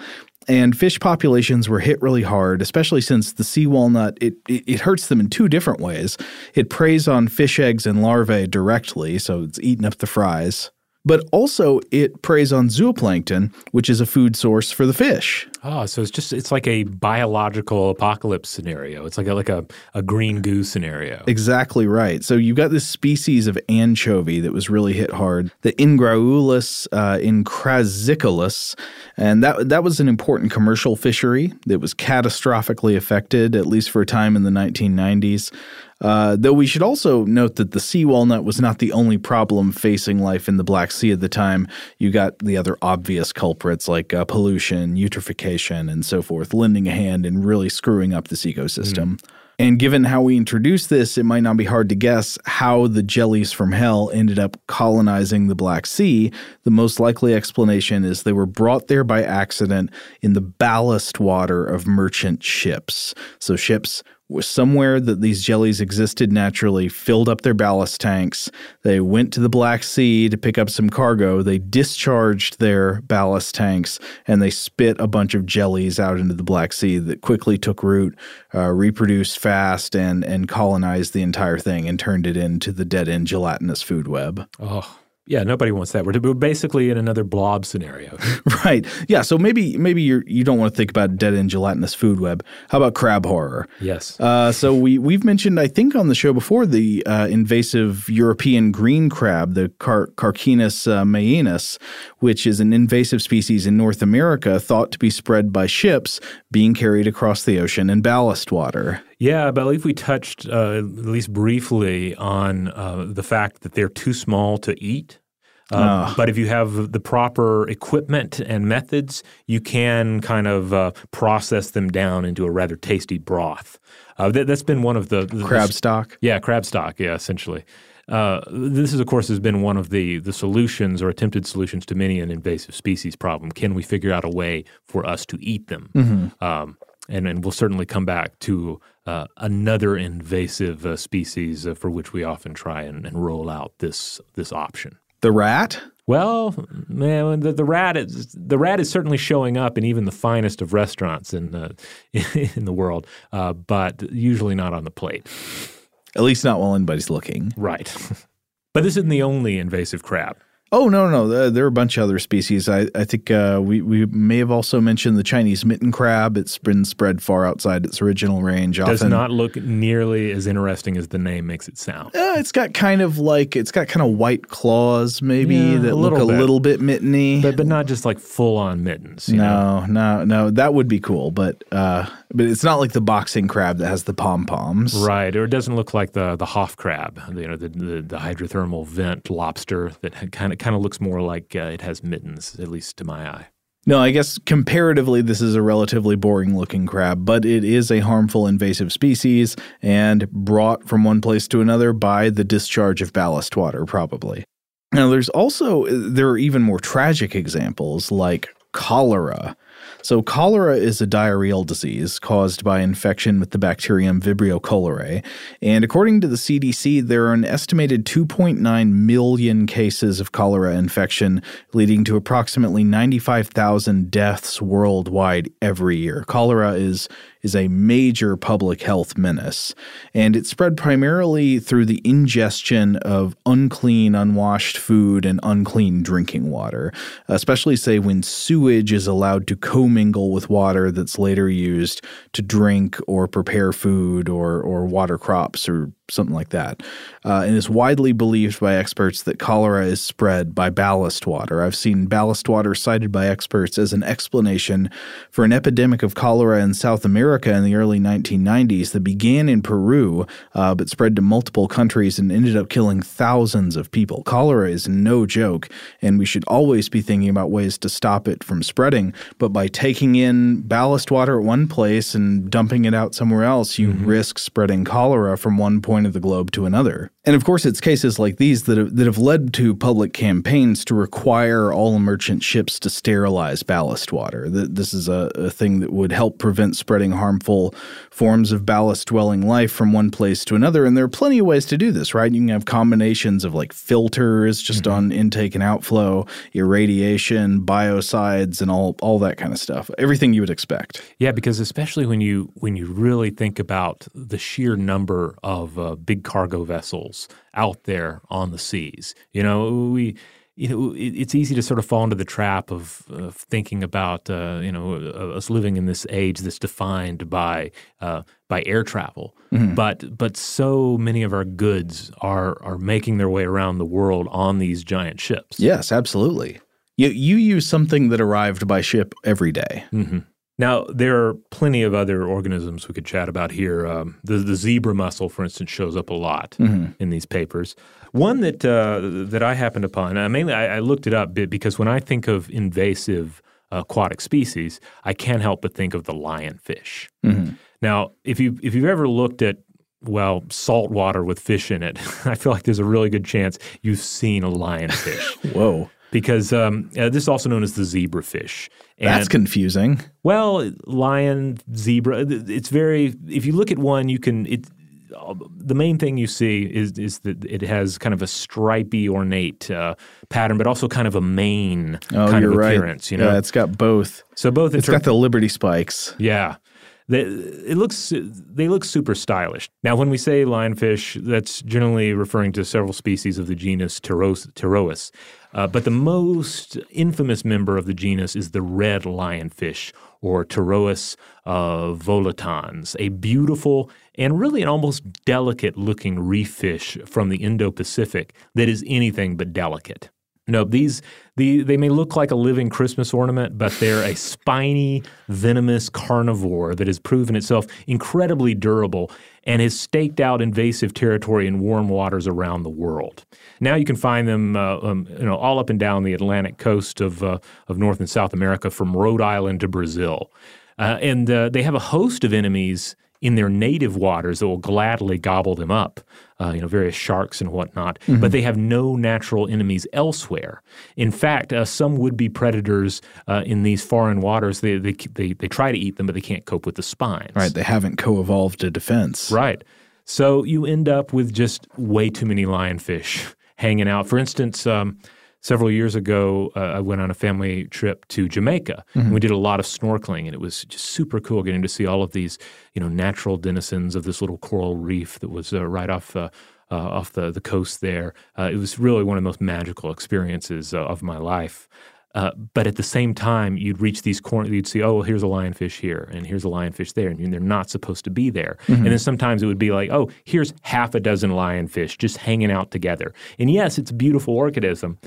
and fish populations were hit really hard, especially since the sea walnut it, it, it hurts them in two different ways. It preys on fish eggs and larvae directly, so it's eating up the fries. But also, it preys on zooplankton, which is a food source for the fish. Oh, so it's just it's like a biological apocalypse scenario. It's like a, like a, a green goo scenario. Exactly right. So you've got this species of anchovy that was really hit hard, the Engraulis uh, encrasicolus, and that that was an important commercial fishery that was catastrophically affected, at least for a time in the 1990s. Uh, though we should also note that the sea walnut was not the only problem facing life in the Black Sea at the time. You got the other obvious culprits like uh, pollution, eutrophication, and so forth, lending a hand in really screwing up this ecosystem. And given how we introduced this, it might not be hard to guess how the jellies from hell ended up colonizing the Black Sea. The most likely explanation is they were brought there by accident in the ballast water of merchant ships. So, ships somewhere that these jellies existed naturally, filled up their ballast tanks. They went to the Black Sea to pick up some cargo. They discharged their ballast tanks and they spit a bunch of jellies out into the Black Sea that quickly took root, uh, reproduced fast, and, and colonized the entire thing and turned it into the dead end gelatinous food web. Oh, yeah. Nobody wants that. We're basically in another blob scenario. Right. Yeah. So maybe maybe you're you don't want to think about dead end gelatinous food web. How about crab horror? yes. Uh, so we we've mentioned I think on the show before the uh, invasive European green crab, the Car- Carcinus uh, which is an invasive species in North America, thought to be spread by ships being carried across the ocean in ballast water. Yeah, I believe we touched uh, at least briefly on uh, the fact that they're too small to eat. Uh, But if you have the proper equipment and methods, you can kind of uh, process them down into a rather tasty broth. Uh, that, that's been one of the, the Crab stock. Yeah, crab stock. Yeah, essentially. Uh, this is, of course, has been one of the the solutions or attempted solutions to many an invasive species problem. Can we figure out a way for us to eat them? Um, and, and we'll certainly come back to uh, another invasive uh, species uh, for which we often try and, and roll out this this option. The rat? Well, man, the, the rat is the rat is certainly showing up in even the finest of restaurants in the in the world, uh, but usually not on the plate. At least not while anybody's looking. Right. but this isn't the only invasive crab. Oh no, no, no. There are a bunch of other species. I, I think uh, we we may have also mentioned the Chinese mitten crab. It's been spread far outside its original range. Often. Does not look nearly as interesting as the name makes it sound. Uh, it's got kind of like it's got kind of white claws, maybe Yeah, that a look a bit. little bit mitteny. But but not just like full on mittens. you know? no, no, no. That would be cool, but uh, but it's not like the boxing crab that has the pom poms. Right, or it doesn't look like the the Hoff crab, you know, the the, the hydrothermal vent lobster that kind of kind of looks more like uh, it has mittens, at least to my eye. No, I guess comparatively, this is a relatively boring looking crab, but it is a harmful invasive species and brought from one place to another by the discharge of ballast water, probably. Now, there's also, there are even more tragic examples like cholera. So, cholera is a diarrheal disease caused by infection with the bacterium Vibrio cholerae. And according to the CDC, there are an estimated 2.9 million cases of cholera infection, leading to approximately 95,000 deaths worldwide every year. Cholera is is a major public health menace, and it spread primarily through the ingestion of unclean, unwashed food and unclean drinking water, especially, say, when sewage is allowed to commingle with water that's later used to drink or prepare food or, or water crops or something like that. Uh, and it's widely believed by experts that cholera is spread by ballast water. I've seen ballast water cited by experts as an explanation for an epidemic of cholera in South America in the early 1990s that began in Peru uh, but spread to multiple countries and ended up killing thousands of people. Cholera is no joke, and we should always be thinking about ways to stop it from spreading. But by taking in ballast water at one place and dumping it out somewhere else, you risk spreading cholera from one point of the globe to another. And of course, it's cases like these that have, that have led to public campaigns to require all merchant ships to sterilize ballast water. Th- This is a, a thing that would help prevent spreading harmful forms of ballast dwelling life from one place to another. And there are plenty of ways to do this, right? You can have combinations of like filters just on intake and outflow, irradiation, biocides, and all, all that kind of stuff. Everything you would expect. Yeah, because especially when you when you really think about the sheer number of uh, big cargo vessels out there on the seas, you know, we you know it's easy to sort of fall into the trap of, of thinking about uh, you know uh, us living in this age that's defined by uh, by air travel, but but so many of our goods are are making their way around the world on these giant ships. Yes, absolutely. You, you use something that arrived by ship every day. hmm Now, there are plenty of other organisms we could chat about here. Um, the, the zebra mussel, for instance, shows up a lot in these papers. One that uh, that I happened upon, uh, mainly I, I looked it up because when I think of invasive aquatic species, I can't help but think of the lionfish. Now, if you if you've ever looked at well, salt water with fish in it, I feel like there's a really good chance you've seen a lionfish Whoa. Because um, uh, this is also known as the zebrafish. And That's confusing. well, lion, zebra. It's very. If you look at one, you can. It. The main thing you see is is that it has kind of a stripy, ornate uh, pattern, but also kind of a mane Oh, kind you're of right. You know, Yeah, it's got both. so both. in It's got the Liberty spikes. yeah. They, it looks they look super stylish. Now, when we say lionfish, that's generally referring to several species of the genus Pterois. Uh, but the most infamous member of the genus is the red lionfish, or Pterois uh, volitans, a beautiful and really an almost delicate looking reef fish from the Indo Pacific that is anything but delicate. No, these the they may look like a living Christmas ornament, but they're a spiny, venomous carnivore that has proven itself incredibly durable and has staked out invasive territory in warm waters around the world. Now you can find them, uh, um, you know, all up and down the Atlantic coast of uh, of North and South America, from Rhode Island to Brazil, uh, and uh, they have a host of enemies in their native waters that will gladly gobble them up, uh, you know, various sharks and whatnot, but they have no natural enemies elsewhere. In fact, uh, some would-be predators uh, in these foreign waters, they, they, they, they try to eat them, but they can't cope with the spines. Right. They haven't co evolved a defense. Right. So you end up with just way too many lionfish hanging out. For instance, um, several years ago, uh, I went on a family trip to Jamaica. Mm-hmm. And we did a lot of snorkeling, and it was just super cool getting to see all of these, you know, natural denizens of this little coral reef that was uh, right off. Uh, uh, off the, the coast there. Uh, it was really one of the most magical experiences uh, of my life. Uh, but at the same time, you'd reach these corners, you'd see, oh, well, here's a lionfish here, and here's a lionfish there, and they're not supposed to be there. And then sometimes it would be like, oh, here's half a dozen lionfish just hanging out together. And yes, it's a beautiful organism.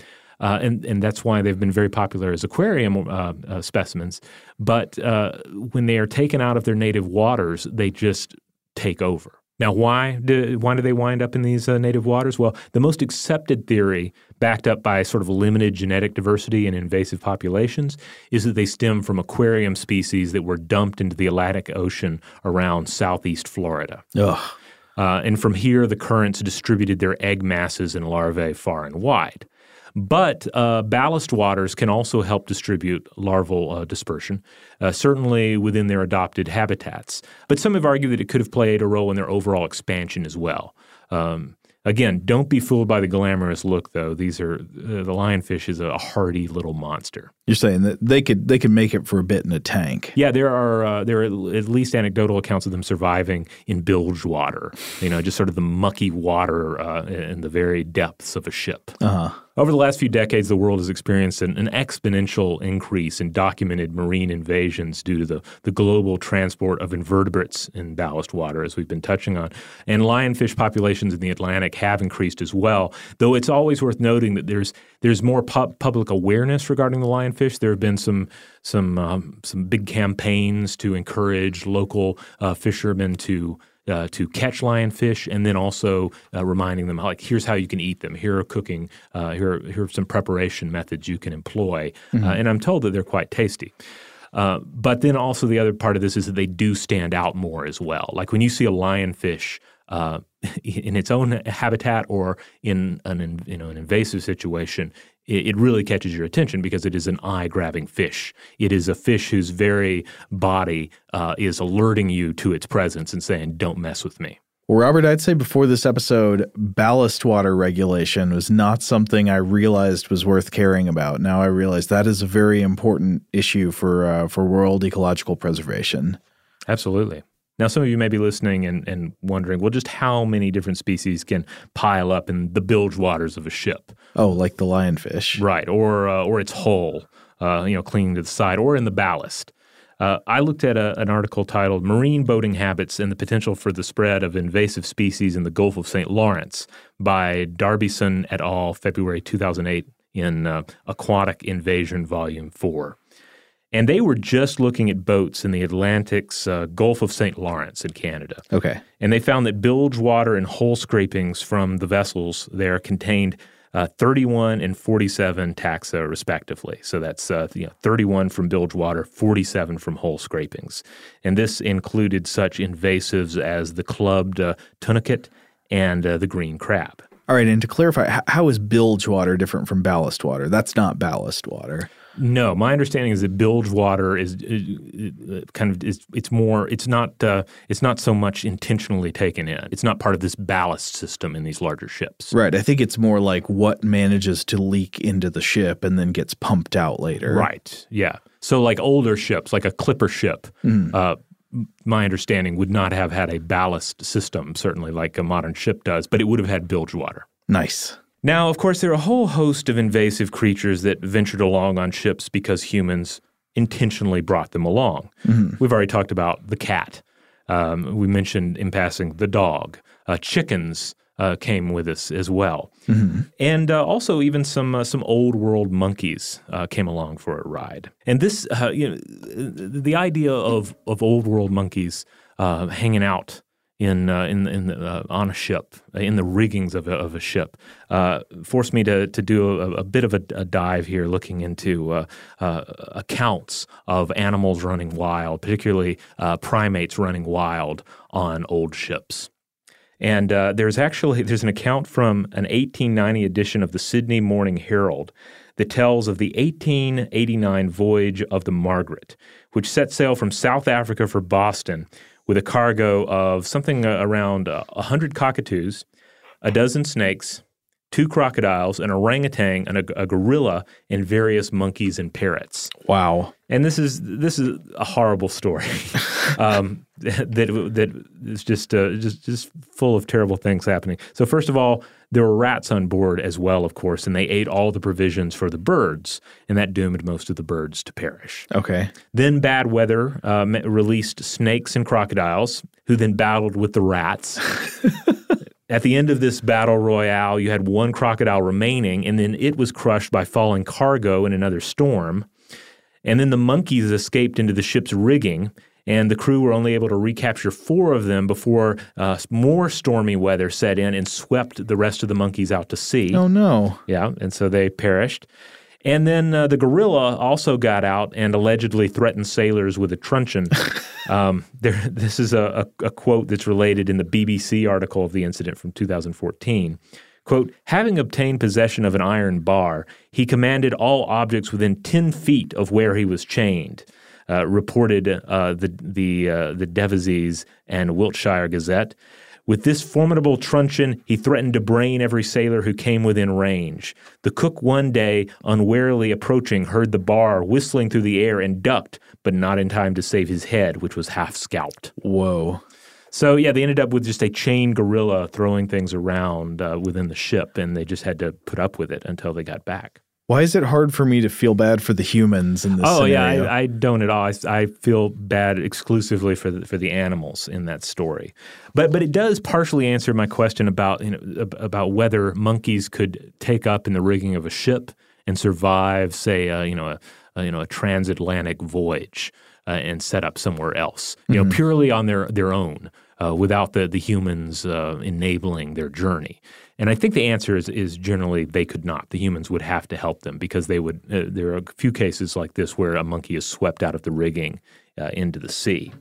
Uh, and, and that's why they've been very popular as aquarium uh, uh, specimens. But uh, when they are taken out of their native waters, they just take over. Now, why do, why do they wind up in these uh, native waters? Well, the most accepted theory, backed up by sort of limited genetic diversity in invasive populations, is that they stem from aquarium species that were dumped into the Atlantic Ocean around southeast Florida. Ugh. Uh, and from here, the currents distributed their egg masses and larvae far and wide. But uh, ballast waters can also help distribute larval uh, dispersion, uh, certainly within their adopted habitats. But some have argued that it could have played a role in their overall expansion as well. Um, again, don't be fooled by the glamorous look, though. These are uh, the lionfish is a hardy little monster. You're saying that they could they could make it for a bit in a tank. Yeah, there are uh, there are at least anecdotal accounts of them surviving in bilge water. You know, just sort of the mucky water uh, in the very depths of a ship. Uh-huh. Over the last few decades, the world has experienced an, an, exponential increase in documented marine invasions due to the, the global transport of invertebrates in ballast water, as we've been touching on. And lionfish populations in the Atlantic have increased as well, though it's always worth noting that there's there's more pu- public awareness regarding the lionfish. There have been some some um, some big campaigns to encourage local uh, fishermen to uh, to catch lionfish, and then also uh, reminding them like here's how you can eat them. Here are cooking. Uh, here, are, here are some preparation methods you can employ, Mm-hmm. uh, and I'm told that they're quite tasty. Uh, but then also the other part of this is that they do stand out more as well. Like when you see a lionfish uh, in its own habitat or in an you know an invasive situation, it, really catches your attention because it is an eye-grabbing fish. It is a fish whose very body uh, is alerting you to its presence and saying, "Don't mess with me." Well, Robert, I'd say before this episode, ballast water regulation was not something I realized was worth caring about. Now I realize that is a very important issue for uh, for world ecological preservation. Absolutely. Now, some of you may be listening and, and wondering, well, just how many different species can pile up in the bilge waters of a ship? Oh, like the lionfish, right? Or uh, or its hull, uh, you know, clinging to the side, or in the ballast. Uh, I looked at a, an article titled "Marine Boating Habits and the Potential for the Spread of Invasive Species in the Gulf of St. Lawrence" by Darbyson et al., February 2008, in uh, Aquatic Invasion, Volume Four. And they were just looking at boats in the Atlantic's uh, Gulf of St. Lawrence in Canada. Okay. And they found that bilge water and hull scrapings from the vessels there contained uh, 31 and 47 taxa, respectively. So that's uh, you know, 31 from bilge water, 47 from hull scrapings. And this included such invasives as the clubbed uh, tunicate and uh, the green crab. All right, and to clarify, how is bilge water different from ballast water? That's not ballast water. No, my understanding is that bilge water is, is kind of is it's more it's not uh, it's not so much intentionally taken in. It's not part of this ballast system in these larger ships. Right. I think it's more like what manages to leak into the ship and then gets pumped out later. Right. Yeah. So like older ships, like a clipper ship. Mm. Uh, my understanding would not have had a ballast system, certainly like a modern ship does, but it would have had bilge water. Nice. Now, of course, there are a whole host of invasive creatures that ventured along on ships because humans intentionally brought them along. Mm-hmm. We've already talked about the cat. Um, we mentioned in passing the dog. Uh, chickens uh, came with us as well, mm-hmm. and uh, also even some uh, some old world monkeys uh, came along for a ride. And this, uh, you know, the idea of of old world monkeys hanging out in uh, in in the, uh, on a ship in the riggings of a, of a ship uh, forced me to to do a, a bit of a, a, dive here, looking into uh, uh, accounts of animals running wild, particularly uh, primates running wild on old ships. And there's actually there's an account from an 1890 edition of the Sydney Morning Herald that tells of the 1889 voyage of the Margaret, which set sail from South Africa for Boston with a cargo of something uh, around uh, 100 cockatoos, a dozen snakes, two crocodiles, an orangutan, and a, a gorilla, and various monkeys and parrots. Wow. And this is this is a horrible story um, that that is just uh, just just full of terrible things happening. So first of all, there were rats on board as well, of course, and they ate all the provisions for the birds, and that doomed most of the birds to perish. Okay. Then bad weather uh, me- released snakes and crocodiles, who then battled with the rats. At the end of this battle royale, you had one crocodile remaining, and then it was crushed by falling cargo in another storm. And then the monkeys escaped into the ship's rigging, and the crew were only able to recapture four of them before uh, more stormy weather set in and swept the rest of the monkeys out to sea. Oh no. Yeah, and so they perished. And then uh, the gorilla also got out and allegedly threatened sailors with a truncheon. um, there, this is a, a, a quote that's related in the BBC article of the incident from 2014. Quote, having obtained possession of an iron bar, he commanded all objects within 10 feet of where he was chained, uh, reported uh, the, the, uh, the Devizes and Wiltshire Gazette. With this formidable truncheon, he threatened to brain every sailor who came within range. The cook one day, unwarily approaching, heard the bar whistling through the air and ducked, but not in time to save his head, which was half scalped. Whoa. So yeah, they ended up with just a chain gorilla throwing things around uh, within the ship, and they just had to put up with it until they got back. Why is it hard for me to feel bad for the humans in this oh scenario? yeah, I, I don't at all. I, I feel bad exclusively for the, for the animals in that story, but but it does partially answer my question about you know about whether monkeys could take up in the rigging of a ship and survive, say, uh, you know a, a you know a transatlantic voyage uh, and set up somewhere else, you know, purely on their their own, uh, without the the humans uh, enabling their journey. And I think the answer is is generally they could not. The humans would have to help them because they would. Uh, there are a few cases like this where a monkey is swept out of the rigging uh, into the sea.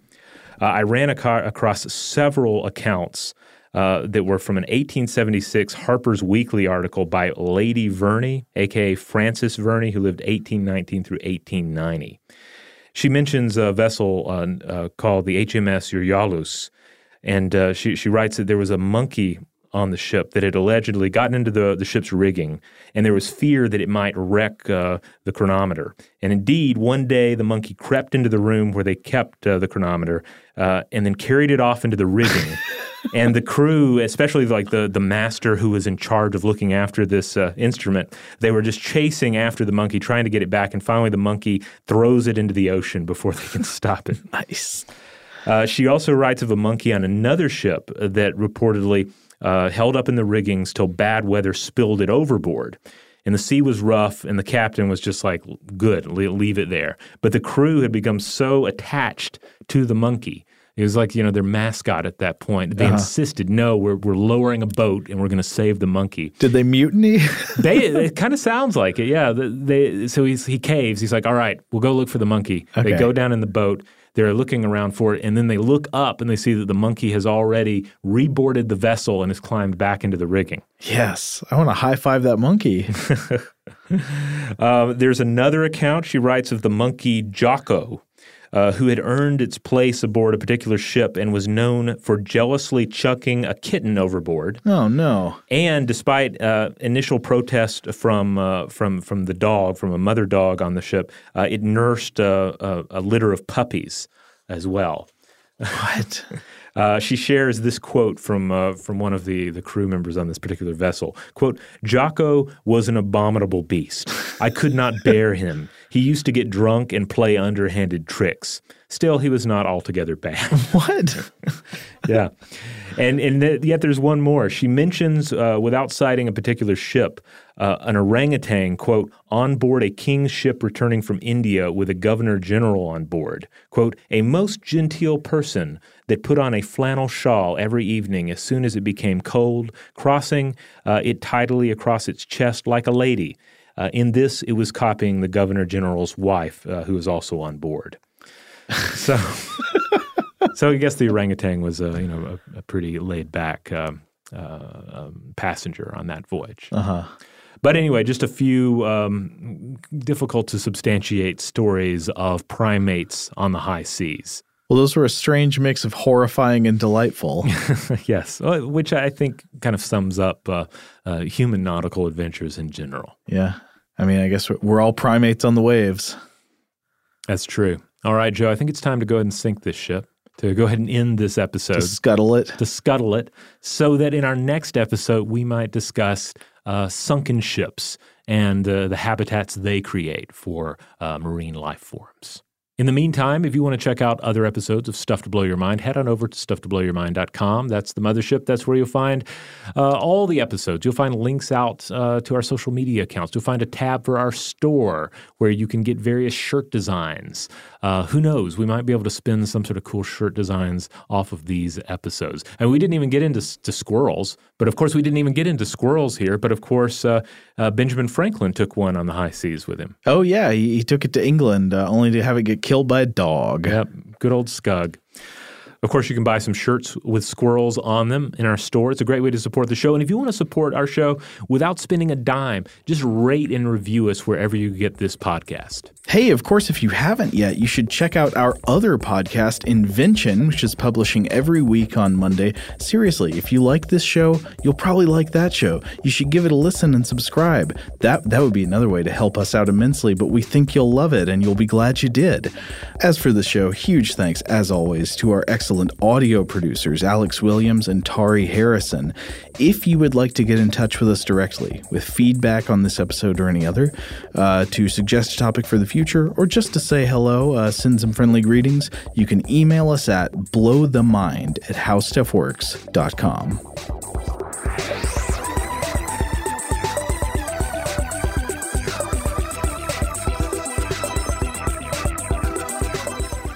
Uh, I ran aco- across several accounts uh, that were from an 1876 Harper's Weekly article by Lady Verney, aka Frances Verney, who lived 1819 through 1890. She mentions a vessel uh, uh, called the HMS Euryalus, and uh, she, she writes that there was a monkey on the ship that had allegedly gotten into the, the ship's rigging, and there was fear that it might wreck uh, the chronometer. And indeed, one day the monkey crept into the room where they kept uh, the chronometer uh, and then carried it off into the rigging. and the crew, especially like the, the master who was in charge of looking after this uh, instrument, they were just chasing after the monkey, trying to get it back. And finally, the monkey throws it into the ocean before they can stop it. nice. Uh, she also writes of a monkey on another ship that reportedly uh, held up in the riggings till bad weather spilled it overboard. And the sea was rough, and the captain was just like, good, leave it there. But the crew had become so attached to the monkey. It was like, you know, their mascot at that point. They insisted, no, we're, we're lowering a boat and we're going to save the monkey. Did they mutiny? They, it kind of sounds like it, yeah. The- They, so he's, he caves. He's like, all right, we'll go look for the monkey. They Okay. go down in the boat. They're looking around for it, and then they look up and they see that the monkey has already reboarded the vessel and has climbed back into the rigging. yes. I want to high five that monkey. Uh, there's another account she writes of the monkey Jocko, uh, who had earned its place aboard a particular ship and was known for jealously chucking a kitten overboard. oh no. And despite uh, initial protest from uh, from from the dog, from a mother dog on the ship, uh, it nursed uh, a, a litter of puppies as well. What? Uh, she shares this quote from uh, from one of the the crew members on this particular vessel. "Quote: Jocko was an abominable beast. I could not bear him. He used to get drunk and play underhanded tricks. Still, he was not altogether bad." what? yeah. And and th- yet there's one more. She mentions, uh, without citing a particular ship, uh, an orangutan, quote, on board a king's ship returning from India with a governor general on board. Quote, a most genteel person that put on a flannel shawl every evening as soon as it became cold, crossing uh, it tidily across its chest like a lady. Uh, in this, it was copying the governor general's wife, uh, who was also on board. So. So I guess the orangutan was a you know a, a pretty laid back um, uh, um, passenger on that voyage. Uh huh. But anyway, just a few um, difficult to substantiate stories of primates on the high seas. Well, those were a strange mix of horrifying and delightful. yes, uh, which I think kind of sums up uh, uh, human nautical adventures in general. Yeah. I mean, I guess we're- we're all primates on the waves. That's true. All right, Joe, I think it's time to go ahead and sink this ship, to go ahead and end this episode. To scuttle it. to scuttle it so that in our next episode we might discuss uh, sunken ships and uh, the habitats they create for uh, marine life forms. In the meantime, if you want to check out other episodes of Stuff to Blow Your Mind, head on over to stufftoblowyourmind.com. That's the mothership. That's where you'll find uh, all the episodes. You'll find links out uh, to our social media accounts. You'll find a tab for our store where you can get various shirt designs. Uh, who knows? We might be able to spin some sort of cool shirt designs off of these episodes. And we didn't even get into to squirrels, but of course we didn't even get into squirrels here. But of course, uh, uh, Benjamin Franklin took one on the high seas with him. Oh, yeah. He, he took it to England uh, only to have it get killed by a dog. Yep, good old Skugg. Of course, you can buy some shirts with squirrels on them in our store. It's a great way to support the show. And if you want to support our show without spending a dime, just rate and review us wherever you get this podcast. Hey, of course, if you haven't yet, you should check out our other podcast, Invention, which is publishing every week on Monday. Seriously, if you like this show, you'll probably like that show. You should give it a listen and subscribe. That that would be another way to help us out immensely, but we think you'll love it and you'll be glad you did. As for the show, huge thanks as always to our excellent audio producers, Alex Williams and Tari Harrison. If you would like to get in touch with us directly with feedback on this episode or any other, uh, to suggest a topic for the future, or just to say hello, uh, send some friendly greetings, you can email us at blowthemind at howstuffworks.com.